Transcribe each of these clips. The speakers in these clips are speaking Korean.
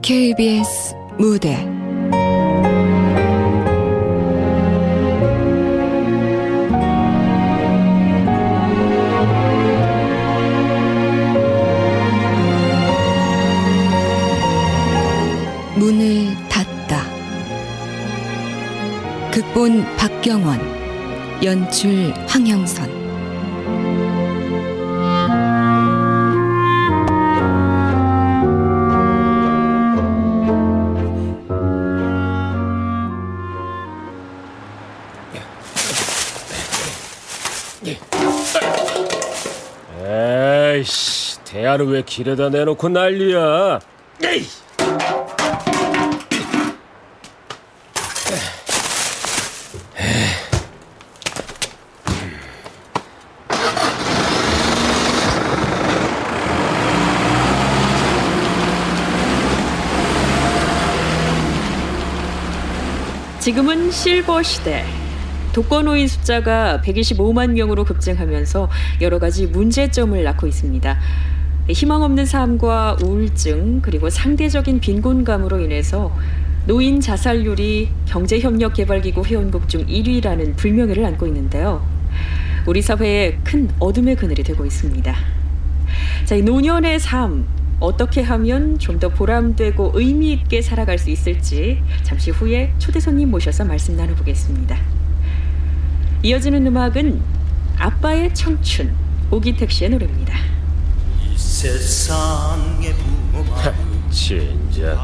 KBS 무대 극본 박경원 연출 황영선 에이씨, 대야를 왜 길에다 내놓고 난리야? 에이! 실버 시대. 독거노인 숫자가 125만 명으로 급증하면서 여러 가지 문제점을 낳고 있습니다. 희망 없는 삶과 우울증 그리고 상대적인 빈곤감으로 인해서 노인 자살률이 경제협력개발기구 회원국 중 1위라는 불명예를 안고 있는데요. 우리 사회에 큰 어둠의 그늘이 되고 있습니다. 자, 이 노년의 삶 어떻게 하면 좀 더 보람되고 의미 있게 살아갈 수 있을지 잠시 후에 초대 손님 모셔서 말씀 나눠보겠습니다. 이어지는 음악은 아빠의 청춘 오기택 씨의 노래입니다. 이 세상의 부모만 진짜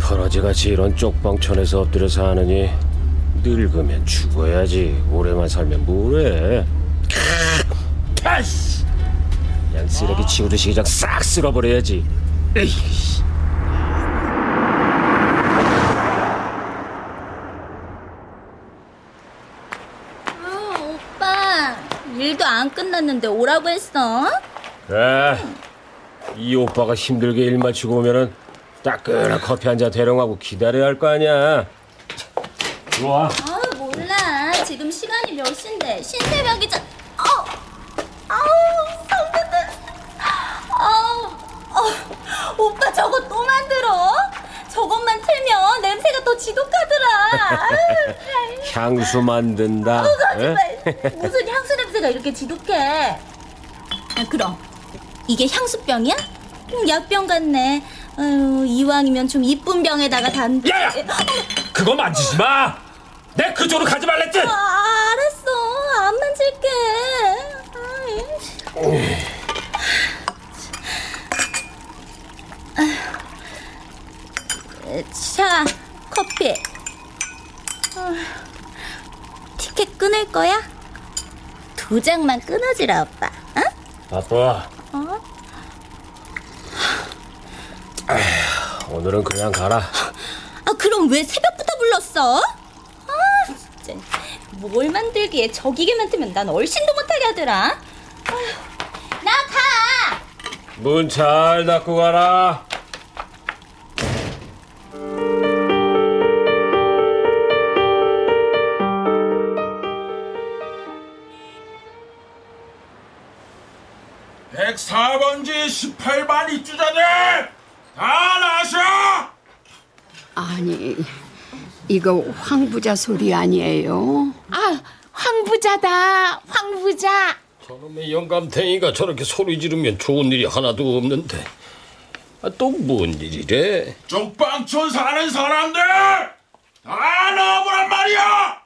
퍼러지같이 이런 쪽방촌에서 엎드려 사느니 늙으면 죽어야지 오래만 살면 뭐래 그냥 쓰레기 치우듯이 그냥 싹 쓸어버려야지. 에이. 아, 오빠. 일도 안 끝났는데 오라고 했어? 그래 이 오빠가 힘들게 일 마치고 오면은 따끈한 커피 한 잔 대령하고 기다려야 할 거 아니야. 들어와 아 몰라. 지금 시간이 몇 시인데? 신새벽이자 아우 아우 아우 어, 오빠 저거 또 만들어? 저것만 틀면 냄새가 더 지독하더라 향수 만든다 에? 거짓말 무슨 향수 냄새가 이렇게 지독해 아 그럼 이게 향수병이야? 음, 약병 같네 아유 이왕이면 좀 이쁜 병에다가 단 야야! 그거 만지지 마! 내 그쪽으로 가지 말랬지? 아, 알았어. 안 만질게. 아이. 자, 커피. 어, 티켓 끊을 거야? 두 장만 끊어주라, 오빠. 어? 아빠 어? 오늘은 그냥 가라 아, 그럼 왜 새벽부터 불렀어? 아, 진짜. 뭘 만들기에 저 기계만 뜨면 난 얼씬도 못하게 하더라. 아휴, 나 가! 문 잘 닫고 가라 18반 입주자들 다 나셔! 아니, 이거 황부자 소리 아니에요? 아, 황부자다. 황부자. 저놈의 영감탱이가 저렇게 소리 지르면 좋은 일이 하나도 없는데 아, 또 뭔 일이래? 쪽방촌 사는 사람들 다 나와보란 말이야!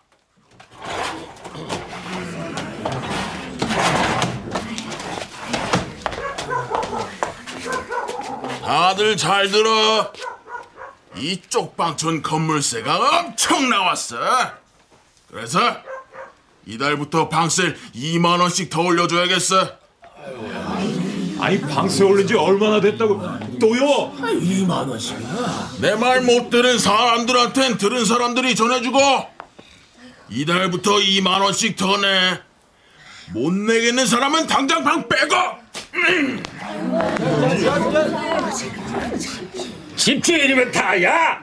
다들 잘 들어. 이 쪽 방촌 건물세가 엄청 나왔어. 그래서 이달부터 방세를 2만 원씩 더 올려줘야겠어. 아니 방세 올린 지 얼마나 됐다고 또요? 내말 못 들은 사람들한텐 들은 사람들이 전해주고 이달부터 2만 원씩 더 내. 못 내겠는 사람은 당장 방 빼고. 집주인이면 다야!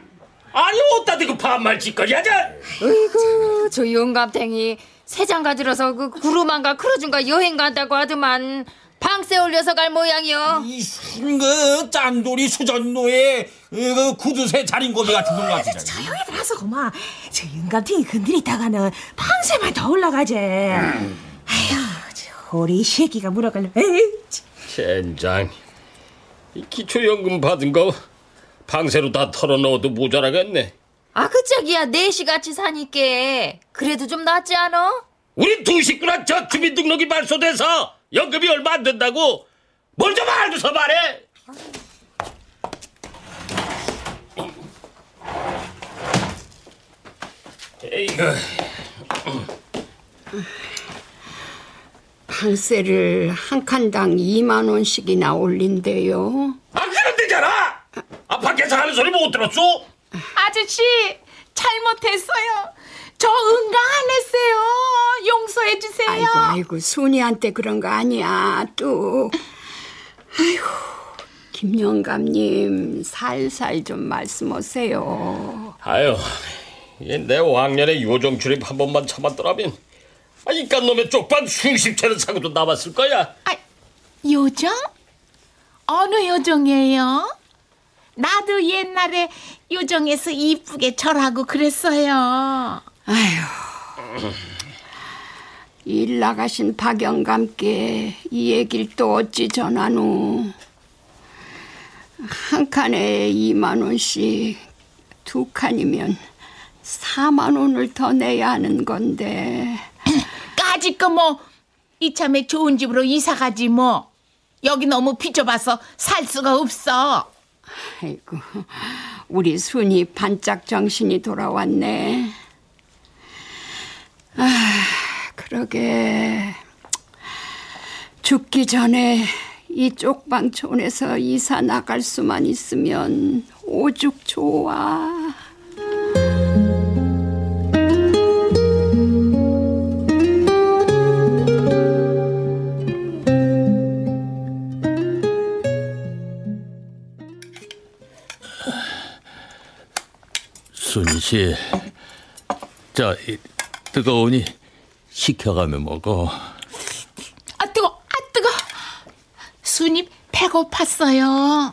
아니 어디다 대고 반말 짓거리 하자 으이구 저 영감탱이 새장가 들어서 그 구루만가 크루즈인가 여행 간다고 하더만 방세 올려서 갈 모양이요 그 짠돌이 수전노에 그 구두쇠 자린고비 같은 놈 같은 조용히 들어서 고마. 저 영감탱이 건드리다가는 방세만 더 올라가지. 아휴, 저 우리 새끼가 물어갈래. 에이, 젠장. 이 기초연금 받은 거 방세로 다 털어넣어도 모자라겠네. 아 그짝이야. 넷이 같이 사니까 그래도 좀 낫지 않아? 우리 두 식구나 저 주민등록이 발소돼서 연금이 얼마 안 된다고. 뭘좀 알고서 말해. 에이구 방세를 한 칸당 2만 원씩이나 올린대요. 아 그런 데잖아 아 밖에서 하는 소리 못 들었어? 아저씨 잘못했어요. 저 응가 안 했어요. 용서해 주세요. 아이고 아이고 순이한테 그런 거 아니야. 또 아이고 김영감님 살살 좀 말씀하세요. 아유 이내 왕년에 요정 출입 한 번만 참았더라면 아, 이깟 놈의 쪽반 수십 채는 사고도 남았을 거야 요정? 어느 요정이에요? 나도 옛날에 요정에서 이쁘게 절하고 그랬어요. 아휴 일 나가신 박영감께 이 얘기를 또 어찌 전하노. 한 칸에 2만 원씩 두 칸이면 4만 원을 더 내야 하는 건데. 까짓 거뭐 이참에 좋은 집으로 이사 가지 뭐. 여기 너무 비좁아서 살 수가 없어. 아이고, 우리 순이 반짝 정신이 돌아왔네. 아, 그러게. 죽기 전에 이 쪽방촌에서 이사 나갈 수만 있으면 오죽 좋아. 순이 씨, 자 이, 뜨거우니 식혀가며 먹어. 아 뜨거, 아 뜨거. 순이 배고팠어요.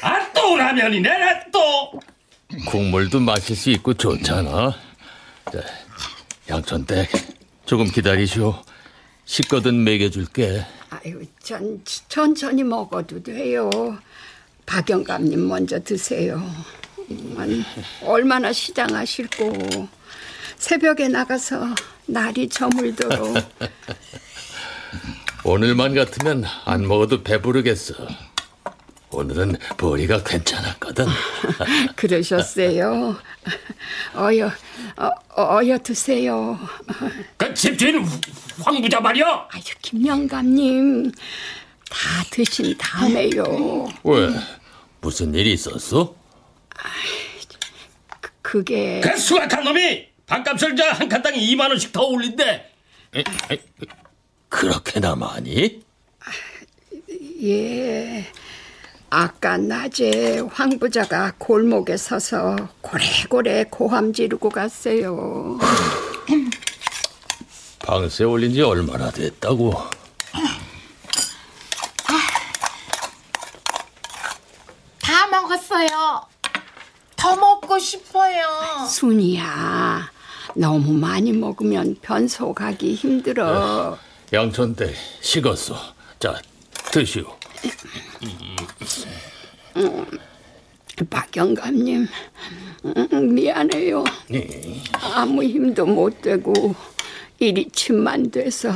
아 또 라면이네 또 국물도 마실 수 있고 좋잖아. 자, 양천댁 조금 기다리시오. 식거든 먹여줄게. 아유, 전 천천히 먹어도 돼요. 박영감님 먼저 드세요. 음, 얼마나 시장하실고 새벽에 나가서 날이 저물도록 오늘만 같으면 안 먹어도 배부르겠어. 오늘은 보리가 괜찮았거든. 그러셨어요. 어여, 어, 어여 드세요. 그 집주인 황부자 말이야 아유, 김영감님 다 드신 다음에요. 왜? 무슨 일이 있었어? 그게 그 수학한 놈이 반값을 저한 칸당 2만 원씩 더 올린대 에, 에, 그렇게나 많이? 예. 아까 낮에 황 부자가 골목에 서서 고래고래 고함 지르고 갔어요. 방세 올린 지 얼마나 됐다고? 다 먹었어요. 더 먹고 싶어요. 순이야. 너무 많이 먹으면 변소 가기 힘들어. 양천댁 식었어. 자, 드시오. 음, 박영감님, 음, 미안해요. 네. 아무 힘도 못 되고 일이 침만 돼서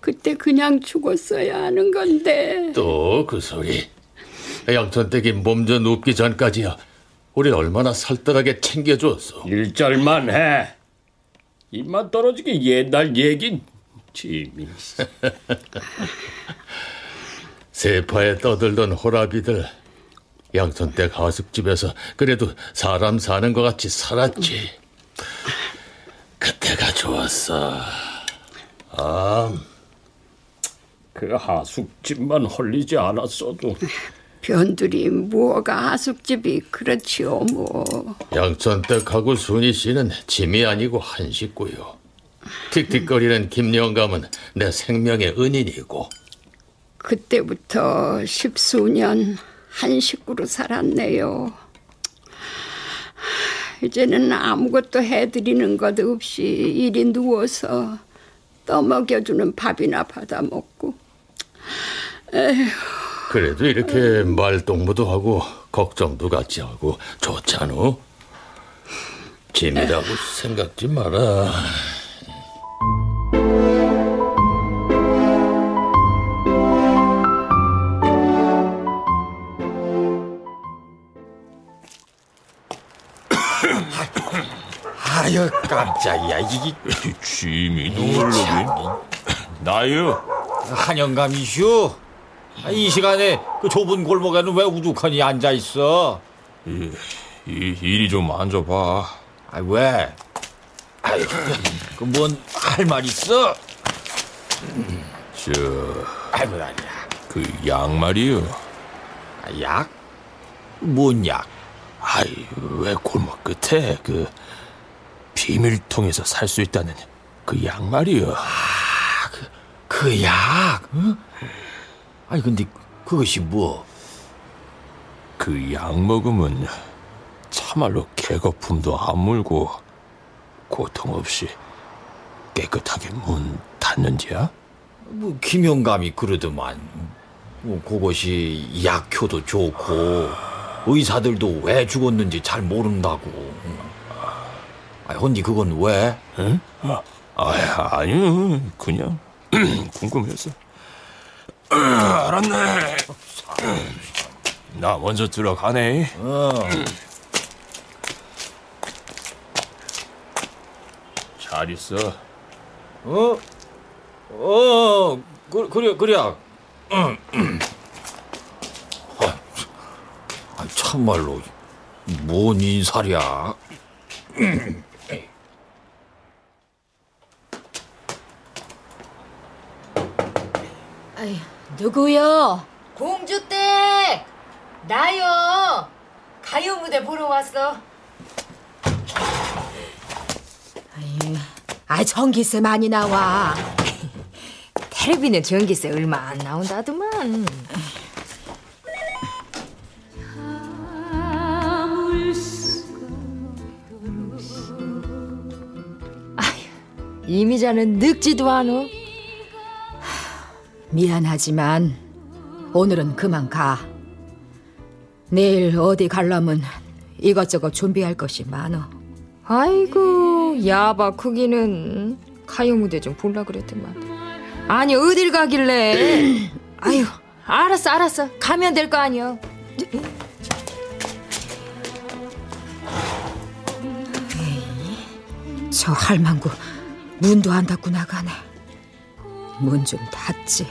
그때 그냥 죽었어야 하는 건데. 또 그 소리. 양천댁이 몸져 눕기 전까지야. 우리 얼마나 살뜰하게 챙겨줬어. 일절만 해 입만 떨어지게 옛날 얘긴 짐이 세파에 떠들던 호라비들 양천댁 하숙집에서 그래도 사람 사는 것 같이 살았지. 그때가 좋았어. 아, 그 하숙집만 헐리지 않았어도 변두리 무어가 하숙집이 그렇지요 뭐. 양천댁하고 순희 씨는 짐이 아니고 한 식구요. 틱틱거리는 김영감은 내 생명의 은인이고. 그때부터 십수년 한 식구로 살았네요. 이제는 아무것도 해드리는 것 없이 이리 누워서 떠먹여주는 밥이나 받아 먹고. 에휴, 그래도 이렇게 말동무도 하고 걱정도 같이 하고 좋잖아. 짐이라고 생각지 마라. 아유 깜짝이야 이게 짐이 놀러긴 나요 한영감이슈 아, 이 시간에 그 좁은 골목에는 왜 우두커니 앉아 있어? 이, 이 이리 좀 앉아봐 아 왜? 아유 그뭔 할 말 있어? 저 아이고 아니야 그약 말이요 아, 약? 뭔 약? 아이 왜 골목 끝에 그 비밀통에서 살 수 있다는 그약 말이요 그 약? 응? 아니 근데 그것이 뭐? 그 약 먹으면 참말로 개거품도 안 물고 고통 없이 깨끗하게 문 닫는지야? 뭐 김영감이 그러더만 뭐 그것이 약효도 좋고 의사들도 왜 죽었는지 잘 모른다고 아 헌디 그건 왜? 응? 아, 아니요 그냥 궁금해서 알았네 나 먼저 들어가네 어. 잘 있어 어? 어, 그, 그래, 그래. 음, 음. 아, 아, 참말로, 뭔 인살이야. 아이, 누구요? 공주댁! 나요! 가요 무대 보러 왔어. 아 전기세 많이 나와. 텔레비는 전기세 얼마 안 나온다더만. 이미자는 늙지도 않어. 미안하지만 오늘은 그만 가. 내일 어디 갈라면 이것저것 준비할 것이 많어. 아이고 야바 크기는 가요 무대 좀 볼라 그랬더만. 아니 어딜 가길래? 아유 알았어 알았어 가면 될 거 아니야. 저 할망구 문도 안 닫고 나가네. 문 좀 닫지.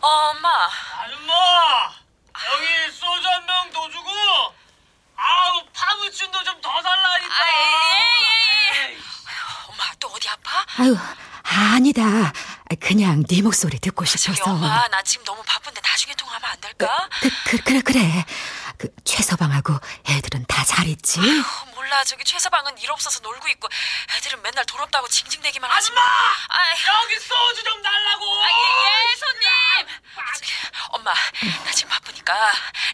엄마. 아줌마! 여기 소주 한 병 더 주고, 아우, 파무침도 좀 더 달라니까. 아, 예, 예, 예. 엄마 또 어디 아파? 아유 아니다. 그냥 네 목소리 듣고 저기 싶어서. 엄마 나 지금 너무 바쁜데 나중에 통화하면 안 될까? 그, 그, 그래 그래. 그 최서방하고 애들은 다 잘 있지? 아휴, 몰라 저기 최서방은 일 없어서 놀고 있고 애들은 맨날 돌없다고 징징대기만 하지. 아줌마! 아이, 여기 소주 좀 달라고! 아, 예, 예, 손님. 아, 저기, 엄마 나 지금 바쁘니까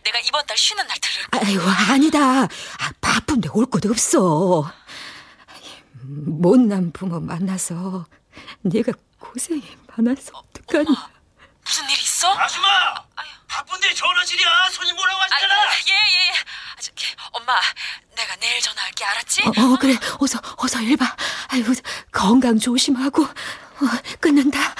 내가 이번 달 쉬는 날 들을. 아이고 아니다. 아, 바쁜데 올곳 없어. 못난 부모 만나서 네가 고생이 많아서 어떡하니? 무슨 일 있어? 아줌마! 바쁜데 전화질이야. 손님 뭐라고 아, 하시잖아. 예, 예. 아, 저기, 엄마, 내가 내일 전화할게, 알았지? 어, 어, 그래 어서 어서 일 봐. 아이고 건강 조심하고 어, 끊는다. 아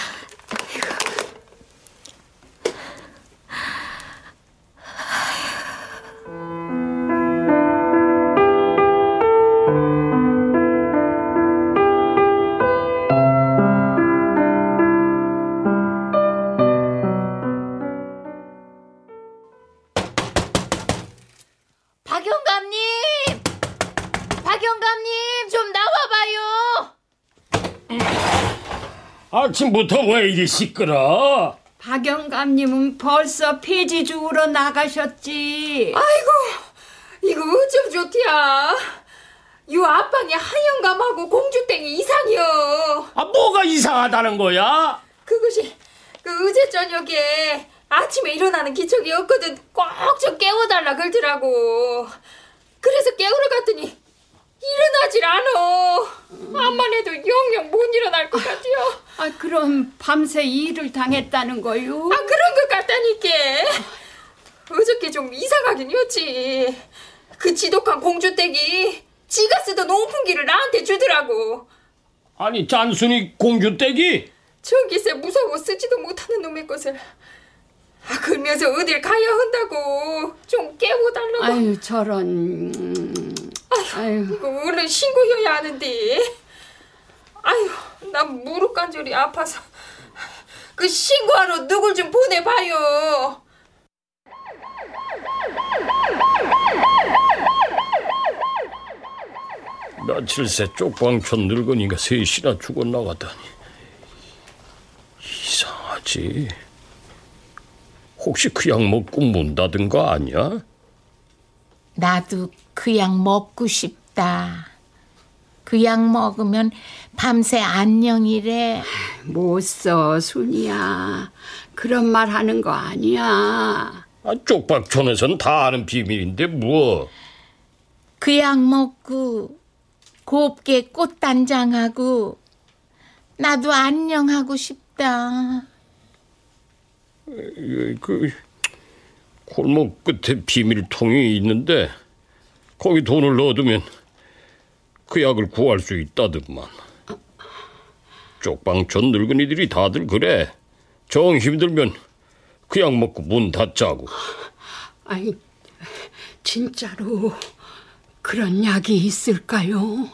침부터 왜 이리 시끄러? 박 영감님은 벌써 폐지 주우러 나가셨지. 아이고, 이거 어쩜 좋디야. 요 아빠니 하영감하고 공주땡이 이상이여. 아 뭐가 이상하다는 거야? 그것이 그 어제 저녁에 아침에 일어나는 기척이 없거든 꼭 좀 깨워달라 그러더라고. 그래서 깨우러 갔더니 일어나질 않어. 암만 해도 영영 못 일어날 것 같아요. 아, 그럼 밤새 일을 당했다는 거요? 아 그런 것 같다니까. 어저께 좀 이상하긴 했지. 그 지독한 공주댁이 지가 쓰던 온풍기를 나한테 주더라고. 아니 짠순이 공주댁이 전기세 무서워 쓰지도 못하는 놈의 것을. 아 그러면서 어딜 가야 한다고 좀 깨워달라고. 아유, 저런. 아유, 이거 얼른 신고해야 하는데. 아유, 나 무릎 관절이 아파서. 그 신고하러 누굴 좀 보내봐요. 며칠 새 쪽방촌 늙은이가 셋이나 죽어 나가다니 이상하지. 혹시 그 약 먹고 문 닫은 거 아니야? 나도 그 약 먹고 싶다. 그 약 먹으면 밤새 안녕이래. 못 써, 순이야. 그런 말 하는 거 아니야. 아, 쪽방촌에선 다 아는 비밀인데 뭐? 그 약 먹고 곱게 꽃단장하고 나도 안녕하고 싶다. 예, 그 골목 끝에 비밀통이 있는데 거기 돈을 넣어두면 그 약을 구할 수 있다더만. 쪽방촌 늙은이들이 다들 그래. 정 힘들면 그 약 먹고 문 닫자고. 아니, 진짜로 그런 약이 있을까요?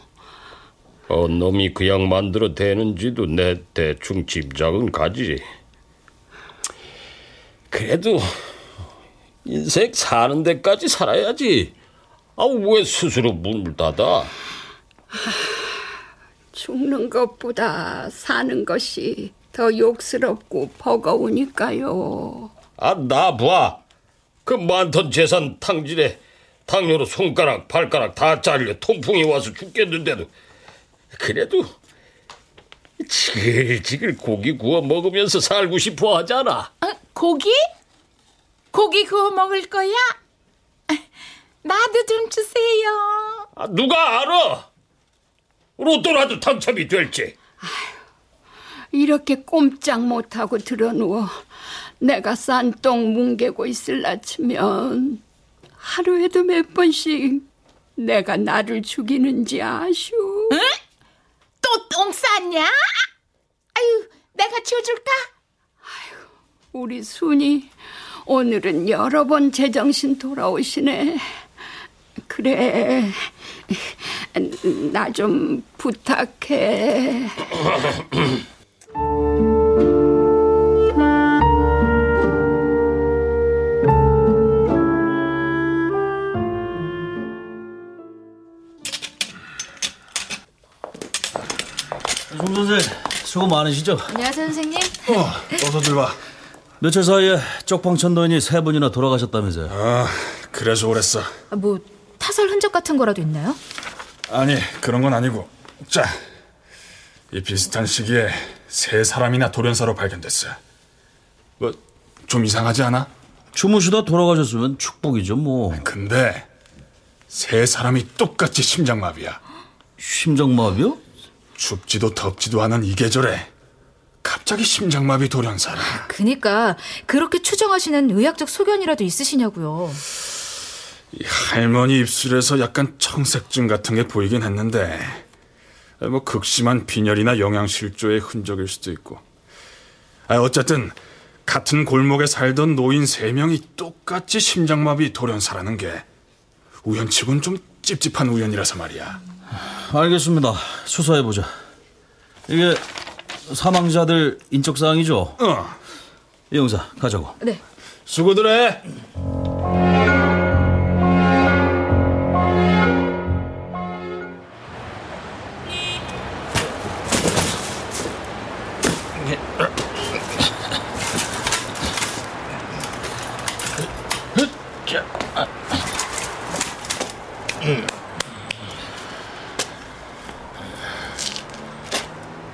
어떤 놈이 그 약 만들어 대는지도 내 대충 짐작은 가지. 그래도 인생 사는 데까지 살아야지. 아, 왜 스스로 문을 닫아? 죽는 것보다 사는 것이 더 욕스럽고 버거우니까요. 아, 나 봐. 그 많던 재산 탕진에 당뇨로 손가락, 발가락 다 잘려 통풍이 와서 죽겠는데도 그래도 지글지글 고기 구워 먹으면서 살고 싶어 하잖아. 어, 고기? 고기 구워 먹을 거야? 나도 좀 주세요. 아, 누가 알아? 로또라도 당첨이 될지. 이렇게 꼼짝 못하고 들어누워 내가 싼똥 뭉개고 있을라 치면 하루에도 몇 번씩 내가 나를 죽이는지 아쇼? 응? 또 똥 쌌냐? 아유, 내가 치워줄까? 우리 순이 오늘은 여러 번 제정신 돌아오시네. 그래, 나 좀 부탁해. 송 선생 수고 많으시죠? 안녕하세요 선생님. 어, 어서 들어와. 며칠 사이에 쪽방천 노인이 세 분이나 돌아가셨다면서요? 아, 그래서 그랬어. 아, 뭐 타살 흔적 같은 거라도 있나요? 아니, 그런 건 아니고. 자, 이 비슷한 시기에 세 사람이나 돌연사로 발견됐어. 뭐, 좀 이상하지 않아? 주무시다 돌아가셨으면 축복이죠, 뭐. 근데 세 사람이 똑같이 심장마비야. 심장마비요? 춥지도 덥지도 않은 이 계절에 갑자기 심장마비 돌연사를. 그니까 그렇게 추정하시는 의학적 소견이라도 있으시냐고요. 이 할머니 입술에서 약간 청색증 같은 게 보이긴 했는데 뭐 극심한 빈혈이나 영양실조의 흔적일 수도 있고. 아, 어쨌든 같은 골목에 살던 노인 세 명이 똑같이 심장마비 돌연사라는 게 우연치곤 좀 찝찝한 우연이라서 말이야. 알겠습니다. 수사해 보자. 이게 사망자들 인적 사항이죠? 어. 이 형사, 가자고. 네. 수고들 해.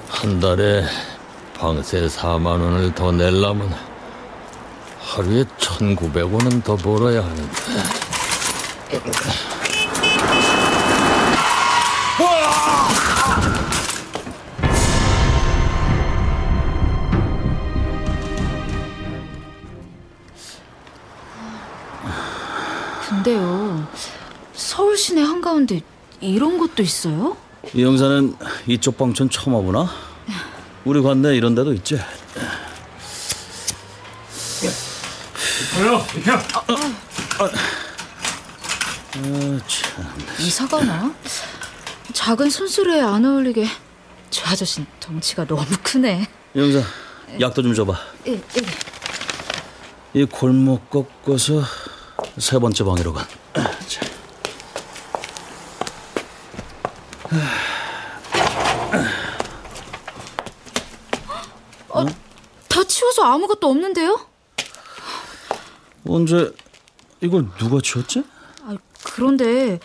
한 달에 방세 4만 원을 더 내려면 하루에 1,900원은 더 벌어야 하는데. 근데요. 가운데 이런 곳도 있어요? 이 형사는 이쪽 방촌 처음 와보나? 우리 관내 이런 데도 있지. 뭐야? 비켜. 아, 참. 이사가나? 작은 손수레에 안 어울리게 저 아저씨 덩치가 너무 크네. 이 형사, 약도 좀 줘봐. 예, 예. 이 골목 꺾어서 세 번째 방으로 가. 자. 어, 다 치워서 아무것도 없는데요? 언제 이걸 누가 치웠지? 아, 그런데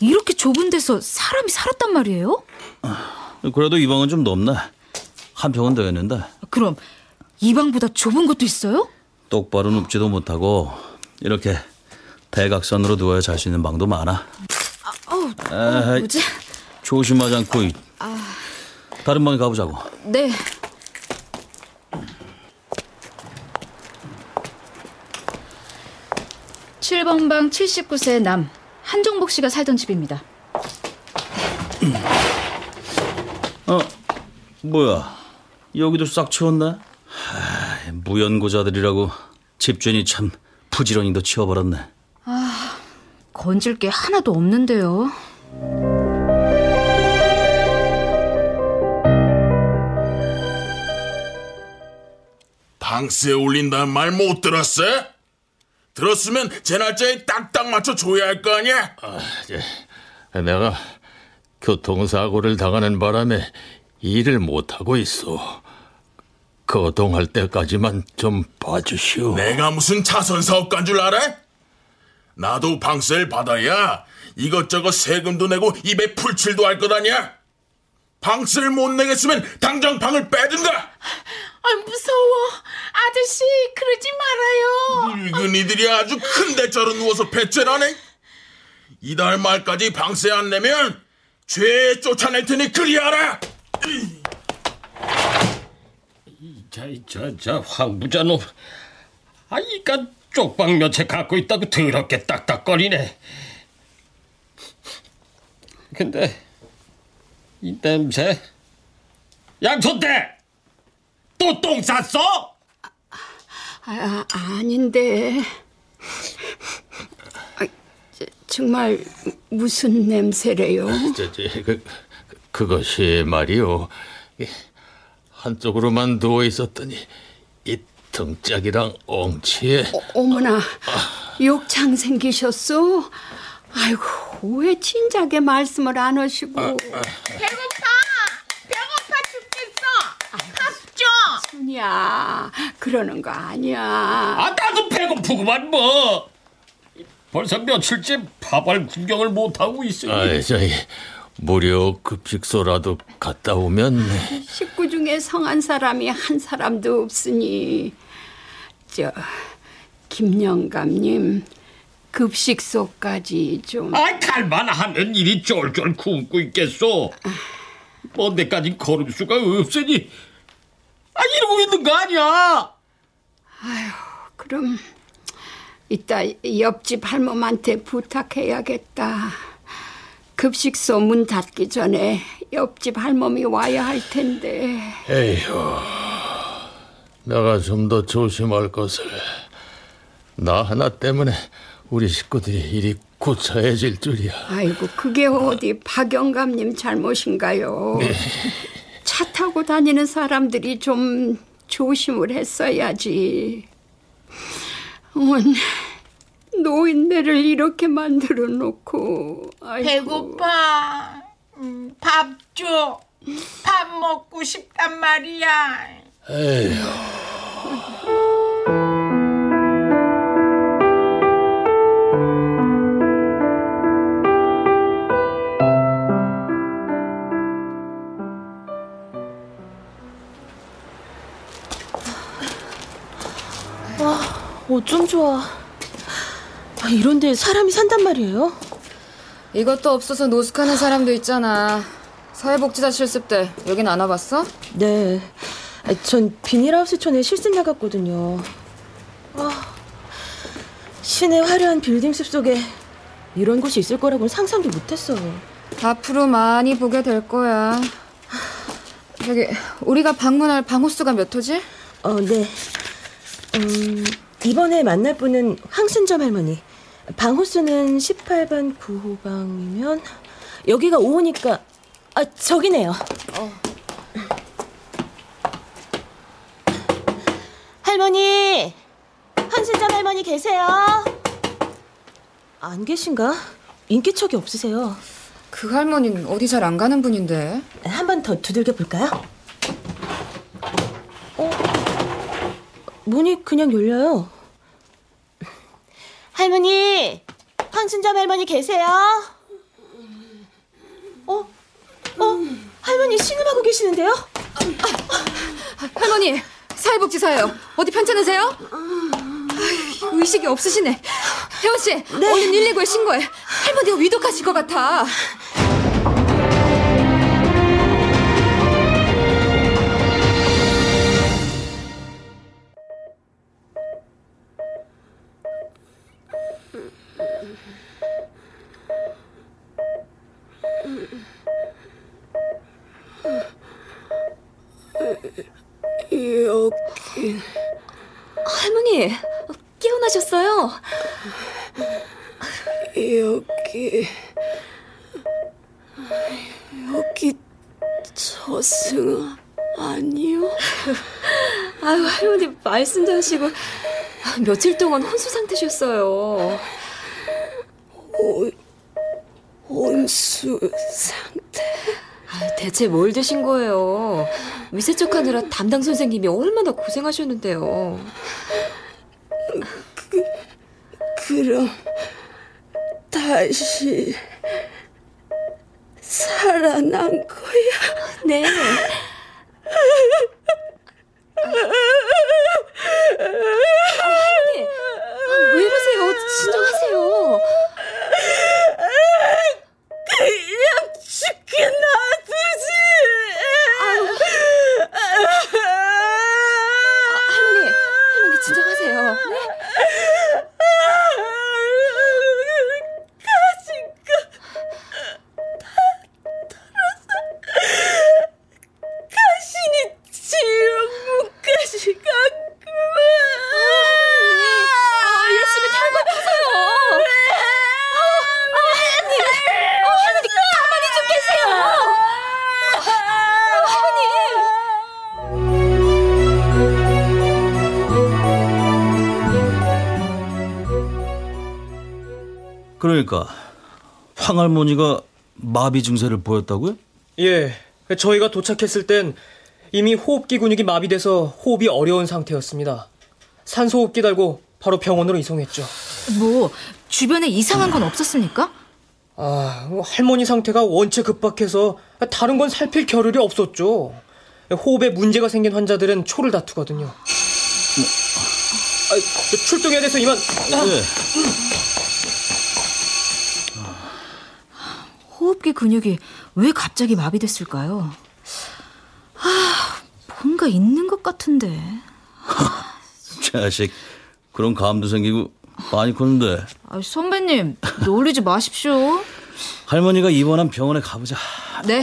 이렇게 좁은 데서 사람이 살았단 말이에요? 그래도 이 방은 좀 넓네. 한 평은 되겠는데 그럼 이 방보다 좁은 것도 있어요? 똑바로 눕지도 못하고 이렇게 대각선으로 누워야 잘 수 있는 방도 많아. 어우, 에이, 뭐지? 조심하지 않고 이- 아, 다른 방에 가보자고. 네. 칠번방 79세 남 한정복 씨가 살던 집입니다. 어, 뭐야? 여기도 싹 치웠네? 하, 무연고자들이라고 집주인이 참 부지런히도 치워버렸네. 아, 건질 게 하나도 없는데요. 방스에 올린다는 말 못 들었어? 들었으면 제 날짜에 딱딱 맞춰 줘야 할 거 아니야? 내가 교통사고를 당하는 바람에 일을 못하고 있어. 거동할 때까지만 좀 봐주시오. 내가 무슨 차선 사업가인 줄 알아? 나도 방세를 받아야 이것저것 세금도 내고 입에 풀칠도 할 것 아니야? 방세를 못 내겠으면 당장 방을 빼든가! 아 무서워. 아저씨 그러지 말아요. 늙은 이들이 아주 큰 대자로 누워서 배째라네. 이달 말까지 방세 안 내면 죄 쫓아낼 테니 그리 알아. 자, 저, 저 황부자놈. 아, 이까 쪽방 몇 채 갖고 있다고 더럽게 딱딱거리네. 근데 이 냄새 양손대 또 똥 쌌어? 아, 아닌데. 아, 저, 정말 무슨 냄새래요? 저, 저, 그, 그, 그것이 말이오. 이, 한쪽으로만 누워 있었더니 이 등짝이랑 엉치에 어 머나, 욕창 생기셨어? 아이고, 왜 진작에 말씀을 안 하시고. 배고파. 배고파 죽겠어. 밥 줘. 순이야, 그러는 거 아니야. 아, 나도 배고프구만 뭐. 벌써 며칠째 밥알 구경을 못 하고 있으니. 아, 저희 무료 급식소라도 갔다 오면 식구 중에 성한 사람이 한 사람도 없으니 저 김영감님 급식소까지 좀 아이 갈만 하면 일이 쫄쫄 굶고 있겠소. 뭔데까지 걸을 수가 없으니. 아 이러고 있는 거 아니야. 아휴 그럼 이따 옆집 할멈한테 부탁해야겠다 급식소 문 닫기 전에 옆집 할멈이 와야 할 텐데 에휴, 내가 좀 더 조심할 것을. 나 하나 때문에 우리 식구들이 일이 구차해질 줄이야. 아이고 그게 어디 박영감님 잘못인가요? 차 타고 다니는 사람들이 좀 조심을 했어야지. 온 노인네를 이렇게 만들어 놓고 아이고. 배고파. 음, 밥 줘. 밥 먹고 싶단 말이야. 에휴. 어쩜 좋아. 아, 이런데 사람이 산단 말이에요? 이것도 없어서 노숙하는 사람도 있잖아. 사회복지사 실습 때 여긴 안 와봤어? 네. 아, 전 비닐하우스촌에 실습 나갔거든요. 아, 시내 화려한 빌딩 숲 속에 이런 곳이 있을 거라고는 상상도 못했어요. 앞으로 많이 보게 될 거야. 저기 우리가 방문할 방호수가 몇 호지? 어, 네. 음, 이번에 만날 분은 황순점 할머니. 방호수는 18번 9호방이면 여기가 5호니까 아, 저기네요. 할머니! 황순점 할머니 계세요? 안 계신가? 인기척이 없으세요. 그 할머니는 어디 잘 안 가는 분인데. 한 번 더 두들겨 볼까요? 어? 문이 그냥 열려요. 할머니, 황순점 할머니 계세요? 어? 어? 할머니 신음하고 계시는데요? 할머니 사회복지사예요. 어디 편찮으세요? 의식이 없으시네. 혜원 씨, 얼른 119에 신고해. 할머니가 위독하실 것 같아. 말씀도 하시고 며칠 동안 혼수 상태셨어요. 온, 온수 상태? 아, 대체 뭘 드신 거예요? 위세척하느라 담당 선생님이 얼마나 고생하셨는데요. 그, 그럼 다시 살아난 거야? 네. 아, 아, 왜 이러세요? 진정하세요. 할머니가 마비 증세를 보였다고요? 예, 저희가 도착했을 땐 이미 호흡기 근육이 마비돼서 호흡이 어려운 상태였습니다. 산소호흡기 달고 바로 병원으로 이송했죠. 뭐 주변에 이상한 건 없었습니까? 아, 할머니 상태가 원체 급박해서 다른 건 살필 겨를이 없었죠. 호흡에 문제가 생긴 환자들은 초를 다투거든요. 아, 출동해야 돼서 이만. 네. 호흡기 근육이 왜 갑자기 마비됐을까요? 아, 뭔가 있는 것 같은데. 자식 그런 감도 생기고 많이 컸는데 아, 선배님 놀리지 마십시오. 할머니가 입원한 병원에 가보자. 네.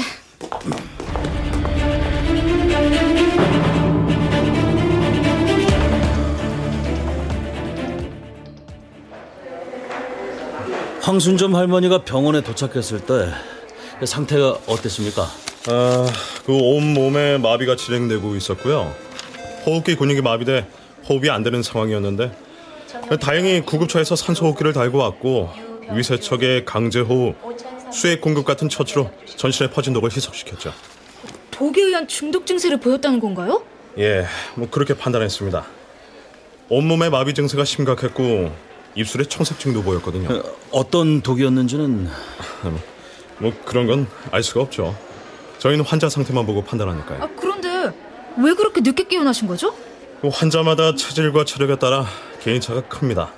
황순점 할머니가 병원에 도착했을 때 상태가 어땠습니까? 아, 그 온몸에 마비가 진행되고 있었고요. 호흡기 근육이 마비돼 호흡이 안 되는 상황이었는데 다행히 구급차에서 산소호흡기를 달고 왔고 위세척의 강제호흡, 수액 공급 같은 처치로 전신에 퍼진 독을 희석시켰죠. 독에 의한 중독 증세를 보였다는 건가요? 예, 뭐 그렇게 판단했습니다. 온몸의 마비 증세가 심각했고 입술에 청색증도 보였거든요. 어떤 독이었는지는 뭐 그런 건 알 수가 없죠. 저희는 환자 상태만 보고 판단하니까요. 아, 그런데 왜 그렇게 늦게 깨어나신 거죠? 환자마다 체질과 체력에 따라 개인차가 큽니다.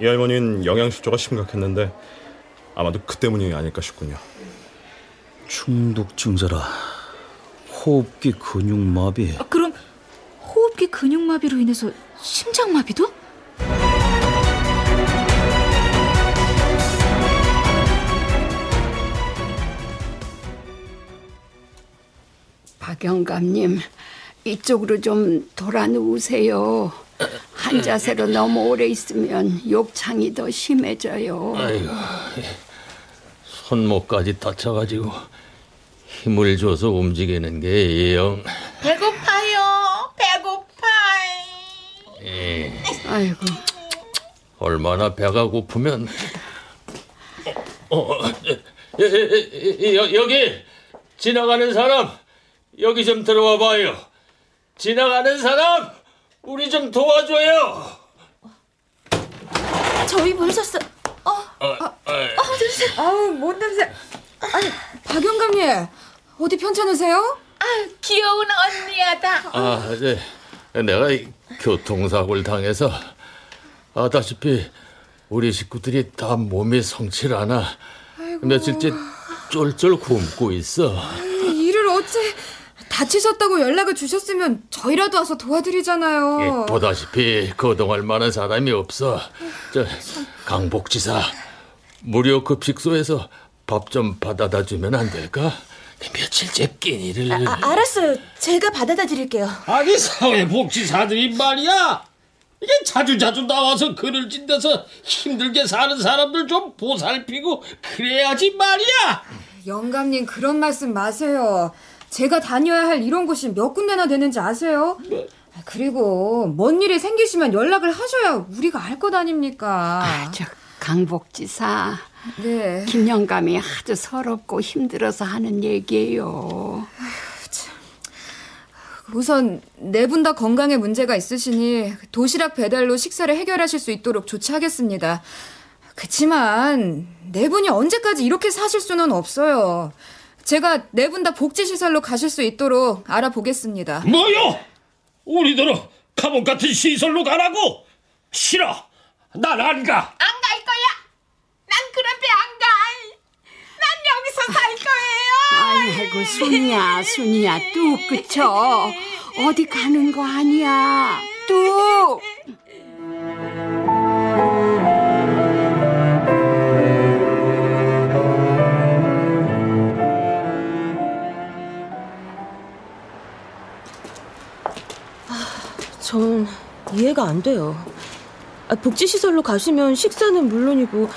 이 할머니는 영양실조가 심각했는데 아마도 그 때문이 아닐까 싶군요. 중독증자라 호흡기 근육마비. 아, 그럼 호흡기 근육마비로 인해서 심장마비도? 박영감님, 이쪽으로 좀 돌아 누우세요. 한 자세로 너무 오래 있으면 욕창이 더 심해져요. 아이고, 손목까지 다쳐가지고 힘을 줘서 움직이는 게 영. 배고파요. 배고파. 예. 아이고. 얼마나 배가 고프면. 어, 어, 여, 여, 여, 여기 지나가는 사람 여기 좀 들어와 봐요. 지나가는 사람 우리 좀 도와줘요. 저희 부르셨어. 어, 어, 아우 뭔 냄새. 아니 박영감님 어디 편찮으세요? 아, 귀여운 언니야다. 아, 네. 내가 이 교통사고를 당해서 아다시피 우리 식구들이 다 몸이 성칠 않아 며칠째 쫄쫄 굶고 있어. 에이, 이를 어째 다치셨다고 연락을 주셨으면 저희라도 와서 도와드리잖아요. 예, 보다시피 거동할 만한 사람이 없어. 저 강복지사 무료 급식소에서 밥 좀 받아다 주면 안 될까? 며칠째 끼니를. 아, 알았어요. 제가 받아다 드릴게요. 아니 사회복지사들이 말이야 이게 자주 자주 나와서 글을 찐데서 힘들게 사는 사람들 좀 보살피고 그래야지 말이야 영감님 그런 말씀 마세요. 제가 다녀야 할 이런 곳이 몇 군데나 되는지 아세요? 아, 그리고 뭔 일이 생기시면 연락을 하셔야 우리가 알 것 아닙니까? 아, 저 강복지사. 네. 김영감이 아주 서럽고 힘들어서 하는 얘기예요. 우선 네 분 다 건강에 문제가 있으시니 도시락 배달로 식사를 해결하실 수 있도록 조치하겠습니다. 그치만 네 분이 언제까지 이렇게 사실 수는 없어요. 제가 네 분 다 복지시설로 가실 수 있도록 알아보겠습니다. 뭐요? 우리들은 감옥 같은 시설로 가라고? 싫어 난 안 가. 안 갈 거야. 난 그런데 안 가. 난 여기서 살 거예요. 아이고 순이야 순이야 뚝 그쳐 어디 가는 거 아니야 뚝 전 이해가 안 돼요. 아, 복지시설로 가시면 식사는 물론이고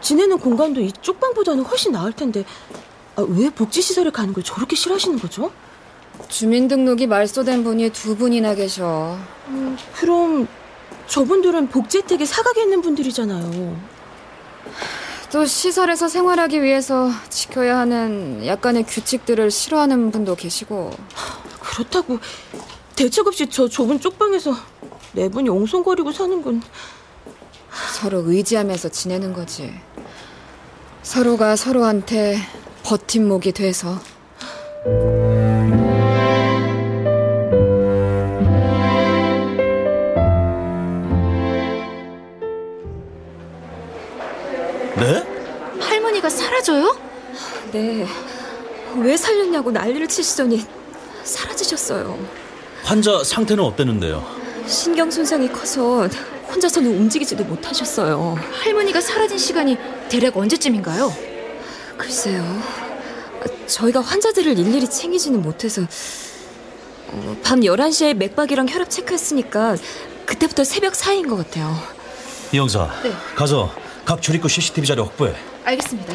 지내는 공간도 이쪽 방보다는 훨씬 나을 텐데 아, 왜 복지시설에 가는 걸 저렇게 싫어하시는 거죠? 주민등록이 말소된 분이 두 분이나 계셔. 음, 그럼 저분들은 복지 혜택에 사각에 있는 분들이잖아요. 또 시설에서 생활하기 위해서 지켜야 하는 약간의 규칙들을 싫어하는 분도 계시고. 그렇다고 대책 없이 저 좁은 쪽방에서 네 분이 옹송거리고 사는 건 서로 의지하면서 지내는 거지. 서로가 서로한테 버팀목이 돼서. 네? 할머니가 사라져요? 네. 왜 살렸냐고 난리를 치시더니 사라지셨어요. 환자 상태는 어땠는데요? 신경 손상이 커서 혼자서는 움직이지도 못하셨어요. 할머니가 사라진 시간이 대략 언제쯤인가요? 글쎄요. 저희가 환자들을 일일이 챙기지는 못해서 어, 밤 11시에 맥박이랑 혈압 체크했으니까 그때부터 새벽 사이인 것 같아요. 이 형사, 네. 가서 각 출입구 CCTV 자료 확보해. 알겠습니다.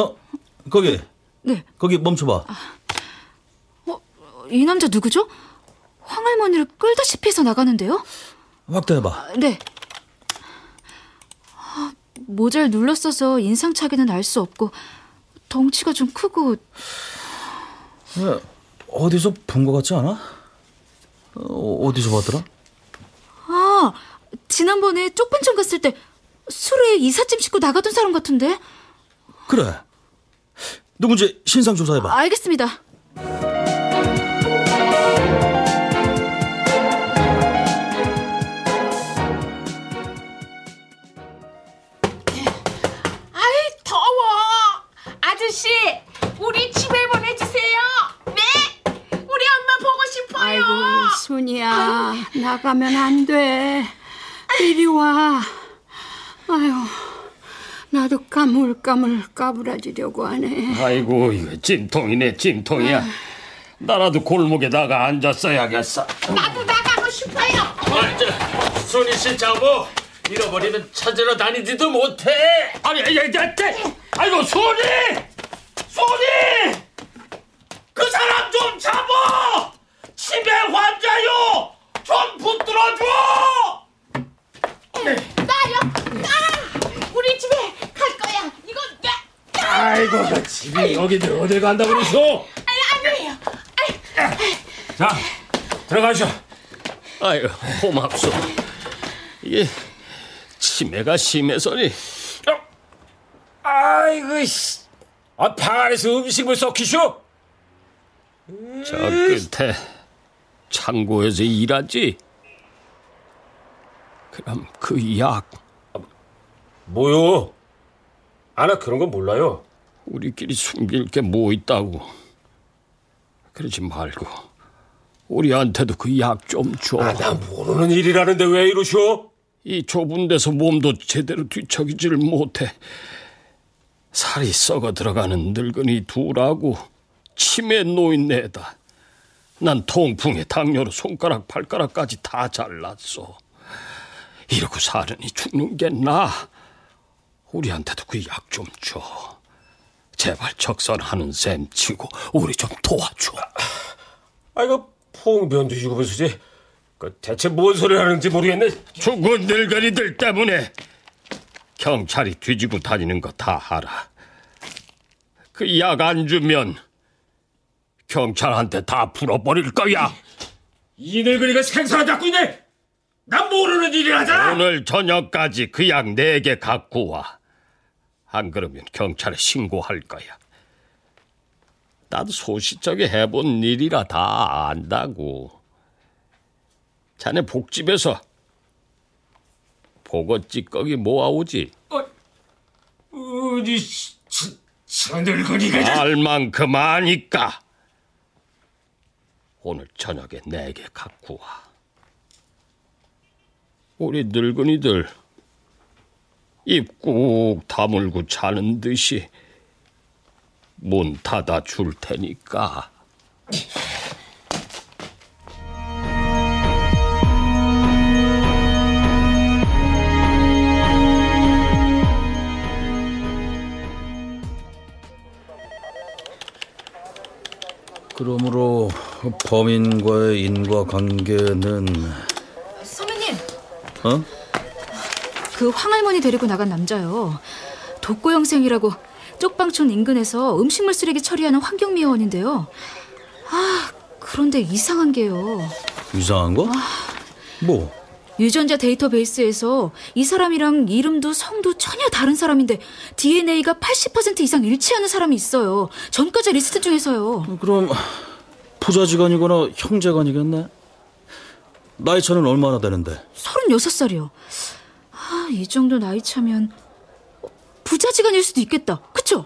어, 거기. 네. 거기 멈춰봐. 이 남자 누구죠? 황할머니를 끌다시피 해서 나가는데요? 확대해봐. 네. 아, 모자를 눌렀어서 인상착의는 알 수 없고 덩치가 좀 크고 왜, 어디서 본 것 같지 않아? 어, 어디서 봤더라? 아 지난번에 쪽pen점 갔을 때 술에 이삿짐 싣고 나가던 사람 같은데? 그래. 누군지 신상 조사해봐. 알겠습니다. 아이 더워. 아저씨 우리 집에 보내주세요. 네? 우리 엄마 보고 싶어요. 아이고 순이야 나가면 안 돼. 이리 와. 아유 나도 까물까물 까불어지려고 하네. 아이고 이거 찜통이네 찜통이야. 나라도 골목에 나가 앉았어야겠어. 나도 나가고 싶어요. 아, 저, 순이 씨 자부 잃어버리면 찾으러 다니지도 못해. 아니, 야, 야, 야, 아이고 순이, 순이, 그 사람 좀 잡아. 치매 환자요. 좀 붙들어줘. 나요. 아, 우리 집에 나. 아이고 그 집이 여기들 어딜 간다고 그러소? 아니 아니에요. 자 들어가셔. 아유 고맙소. 이게 치매가 심해서니. 아이고 씨. 아, 방 안에서 음식을 썩히쇼? 저 끝에 창고에서 일하지. 그럼 그 약. 뭐요? 아나 그런 건 몰라요. 우리끼리 숨길 게 뭐 있다고. 그러지 말고 우리한테도 그 약 좀 줘. 아, 나 모르는 일이라는데 왜 이러쇼? 이 좁은 데서 몸도 제대로 뒤척이질 못해. 살이 썩어 들어가는 늙은이 둘하고 치매 노인 네다. 난 통풍에 당뇨로 손가락 발가락까지 다 잘랐어. 이러고 사느니 죽는 게 나. 우리한테도 그 약 좀 줘. 제발 적선하는 셈 치고 우리 좀 도와줘. 아이고 풍변 뒤지고 보시지. 그 대체 뭔 소리 하는지 모르겠네. 죽은 늙은이들 때문에 경찰이 뒤지고 다니는 거 다 알아. 그 약 안 주면 경찰한테 다 풀어버릴 거야. 이 늙은이가 생사를 잡고 있네. 난 모르는 일이라잖아. 오늘 저녁까지 그 약 네 개 갖고 와. 안 그러면 경찰에 신고할 거야. 나도 소시적에 해본 일이라 다 안다고. 자네 복집에서 보고 찌꺼기 모아오지. 어디 저, 저 늙은이가 알 만큼 아니까. 오늘 저녁에 네개 갖고 와. 우리 늙은이들 입 꾹 다물고 자는 듯이 문 닫아 줄 테니까. 그러므로 범인과의 인과관계는 선배님, 어? 그 황할머니 데리고 나간 남자요. 독고영생이라고 쪽방촌 인근에서 음식물 쓰레기 처리하는 환경미화원인데요. 아, 그런데 이상한 게요. 이상한 거? 뭐? 유전자 데이터베이스에서 이 사람이랑 이름도 성도 전혀 다른 사람인데 DNA가 80% 이상 일치하는 사람이 있어요. 전과자 리스트 중에서요. 그럼 부자지간이거나 형제간이겠네. 나이 차는 얼마나 되는데? 36살이요. 아, 이 정도 나이 차면 부자지간일 수도 있겠다. 그쵸?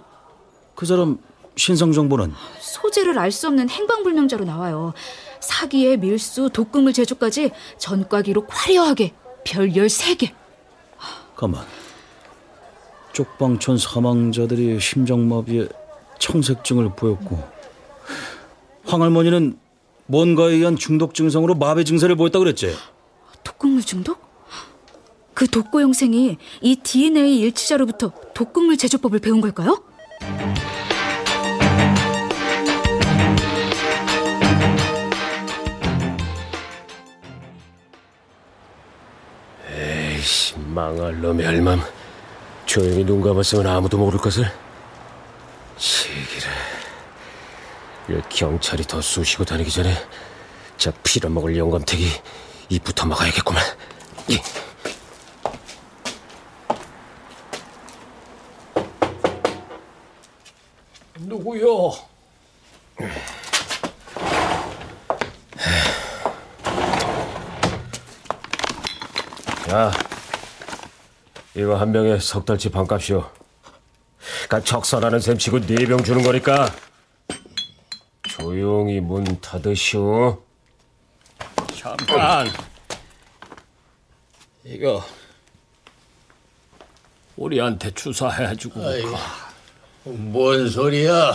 그 사람 신상 정보는 소재를 알 수 없는 행방불명자로 나와요. 사기에 밀수, 독극물 제조까지 전과 기록 화려하게 별 13개. 가만. 쪽방촌 사망자들이 심장마비에 청색증을 보였고 황할머니는 뭔가에 의한 중독 증상으로 마비 증세를 보였다고 그랬지? 독극물 중독? 그 독고 영생이 이 DNA 일치자로부터 독극물 제조법을 배운 걸까요? 에이씨 망할 놈의 할맘. 조용히 눈 감았으면 아무도 모를 것을. 시기를. 이 경찰이 더 쑤시고 다니기 전에 저 피려먹을 영감택이 입부터 막아야겠구만. 이. 가자고요. 자, 이거 한 병에 석 달치 반값이오. 그니까 적선하는 셈 치고 네 병 주는 거니까 조용히 문 닫으시오. 잠깐. 이거 우리한테 주사해주고 아이고, 뭔 소리야?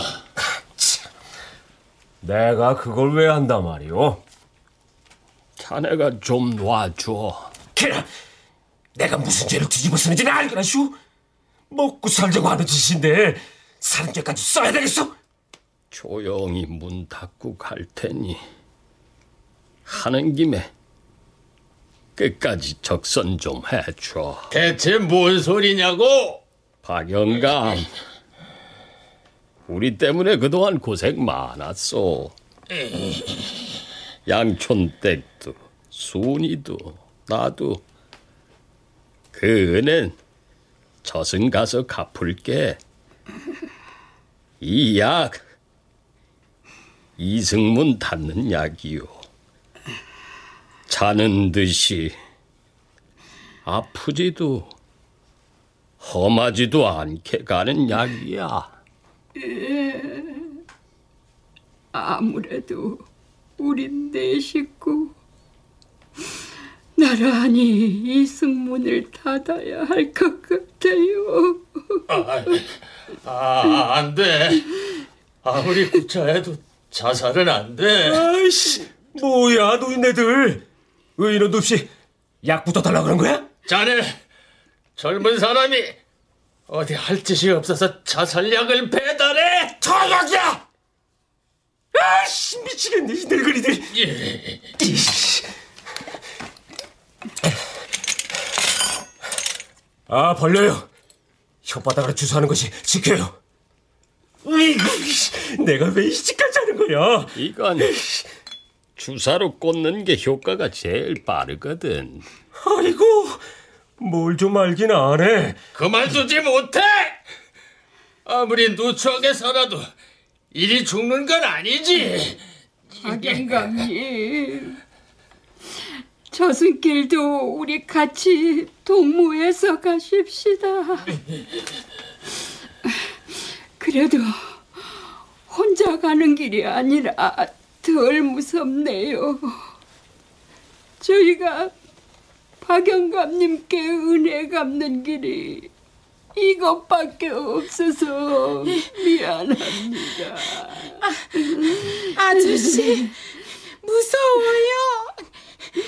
내가 그걸 왜 한단 말이오? 자네가 좀 놔줘. 걔라, 내가 무슨 죄를 뒤집어 쓰는지 알거라슈? 먹고 살자고 하는 짓인데 사는 죄까지 써야 되겠어? 조용히 문 닫고 갈 테니 하는 김에 끝까지 적선 좀 해줘. 대체 뭔 소리냐고? 박영감, 우리 때문에 그동안 고생 많았어. 양촌댁도, 순이도, 나도. 그 은행 저승 가서 갚을게. 이 약, 이승문 닿는 약이요. 자는 듯이 아프지도 험하지도 않게 가는 약이야. 예. 아무래도 우린 내 식구 나란히 이승문을 닫아야 할 것 같아요. 아, 안 돼. 아무리 구차해도 자살은 안 돼. 아이씨, 뭐야 노인네들. 의인도 없이 약부터 달라 그런 거야? 자네, 젊은 사람이 어디 할 짓이 없어서 자살약을 배달해? 저 약이야! 아씨 미치겠네 이 늙은이들. 이씨. 아 벌려요. 혓바닥으로 주사하는 것이 지켜요. 내가 왜이 짓까지 하는 거야? 이건 주사로 꽂는 게 효과가 제일 빠르거든. 아이고, 뭘 좀 알긴 안 해. 그만두지 못해! 아무리 누추하게 살아도 일이 죽는 건 아니지. 박영감님, 저승길도 우리 같이 동무해서 가십시다. 그래도 혼자 가는 길이 아니라 덜 무섭네요. 저희가 박영감님께 은혜 갚는 길이 이것밖에 없어서 미안합니다. 아저씨 무서워요.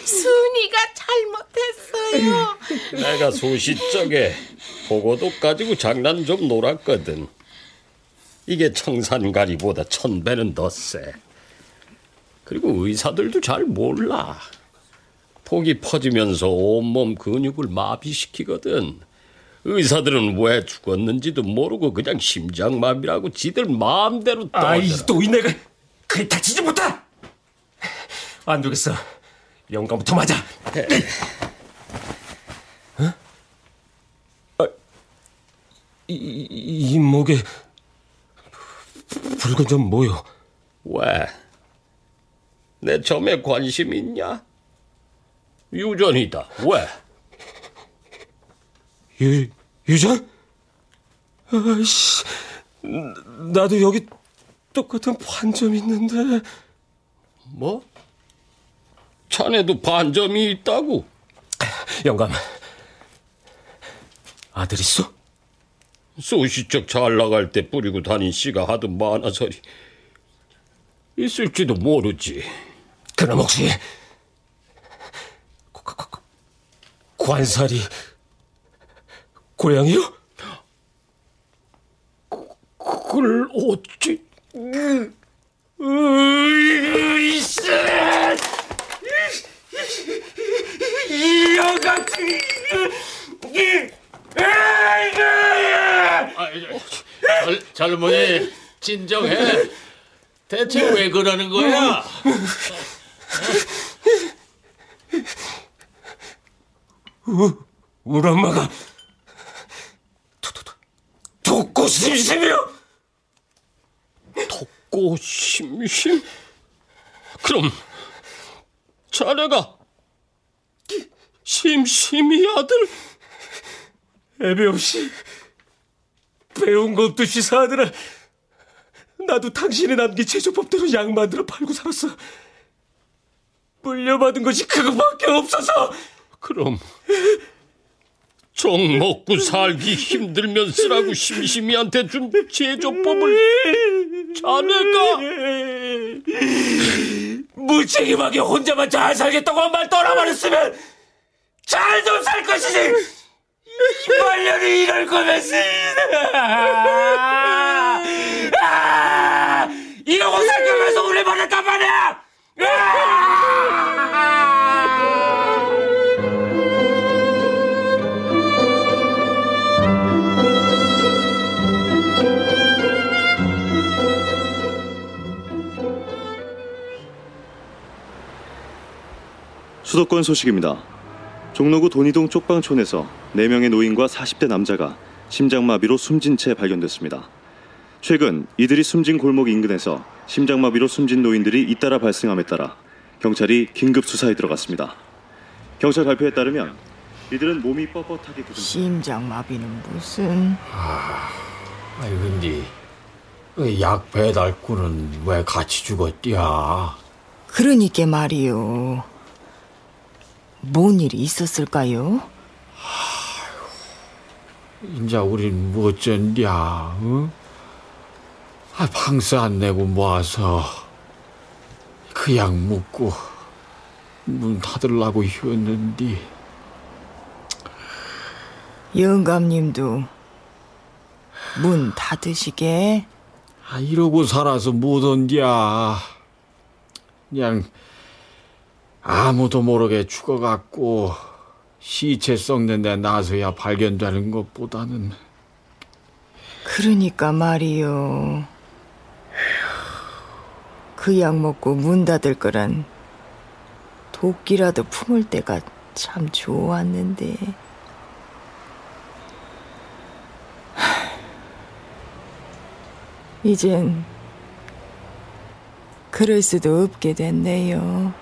순이가 잘못했어요. 내가 소시적에 보고도 가지고 장난 좀 놀았거든. 이게 청산가리보다 천 배는 더 세. 그리고 의사들도 잘 몰라. 폭이 퍼지면서 온몸 근육을 마비시키거든. 의사들은 왜 죽었는지도 모르고 그냥 심장마비라고 지들 마음대로 떠들어. 아이 노인네가 그리 다치지 못하. 안 되겠어. 영감부터 맞아. 어? 아, 이, 이, 이 목에 붉은 점 뭐요? 왜? 내 점에 관심 있냐? 유전이다. 왜? 유, 유전? 아이씨, 나도 여기 똑같은 반점 있는데. 뭐? 자네도 반점이 있다고? 영감, 아들 있어? 소시적 잘 나갈 때 뿌리고 다닌 씨가 하도 많아서리 있을지도 모르지. 그럼 혹시 관살이 고양이요? 그걸 어찌... 이여 같은 젊, 젊은이 진정해. 대체 왜 그러는 거야? 우, 우리 엄마가 독고심이세요? 춥고 심심. 그럼 자네가 심심이 아들 애배 없이 배운 것 없듯이 사느라 나도 당신이 남긴 제조법대로 약 만들어 팔고 살았어. 물려받은 것이 그것밖에 없어서. 그럼 정 먹고 살기 힘들면 쓰라고 심심이한테 준 제조법을 자네가 무책임하게 혼자만 잘 살겠다고 한 말 떠나버렸으면 잘 좀 살 것이지. 이 말년이 이럴 거면서 아! 이러고 살 거면서 우리 말했단 말이야 수도권 소식입니다. 종로구 돈이동 쪽방촌에서 4명의 노인과 40대 남자가 심장마비로 숨진 채 발견됐습니다. 최근 이들이 숨진 골목 인근에서 심장마비로 숨진 노인들이 잇따라 발생함에 따라 경찰이 긴급 수사에 들어갔습니다. 경찰 발표에 따르면 이들은 몸이 뻣뻣하게 굳은 심장마비는 무슨 아니 근데 그약 배달꾼은 왜 같이 죽었디야? 그러니까 말이요. 뭔 일이 있었을까요? 인자 우린 뭐 어쩐디야? 응? 아, 방세 안 내고 모아서 그약 먹고 문 닫으려고 했는데 영감님도 문 닫으시게 아, 이러고 살아서 못온디야. 그냥 아무도 모르게 죽어갖고 시체 썩는 데 나서야 발견되는 것보다는 그러니까 말이요. 그 약 먹고 문 닫을 거란 도끼라도 품을 때가 참 좋았는데. 하, 이젠 그럴 수도 없게 됐네요.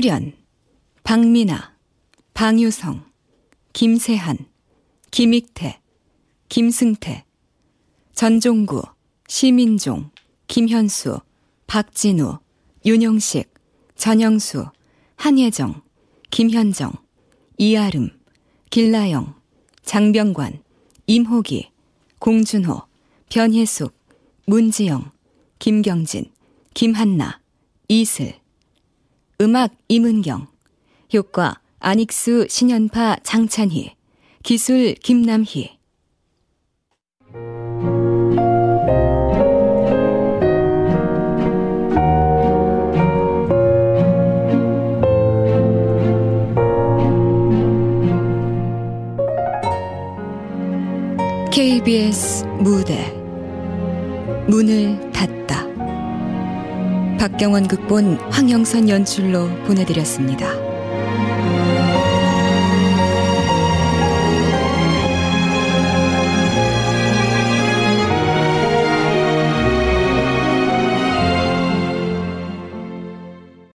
출연 박민아, 방유성, 김세한, 김익태, 김승태, 전종구, 시민종, 김현수, 박진우, 윤영식, 전영수, 한예정, 김현정, 이아름, 길라영, 장병관, 임호기, 공준호, 변혜숙, 문지영, 김경진, 김한나, 이슬 음악 임은경 효과 안익수 신연파 장찬희 기술 김남희. KBS 무대. 문을 닫다 박경원 극본 황영선 연출로 보내드렸습니다.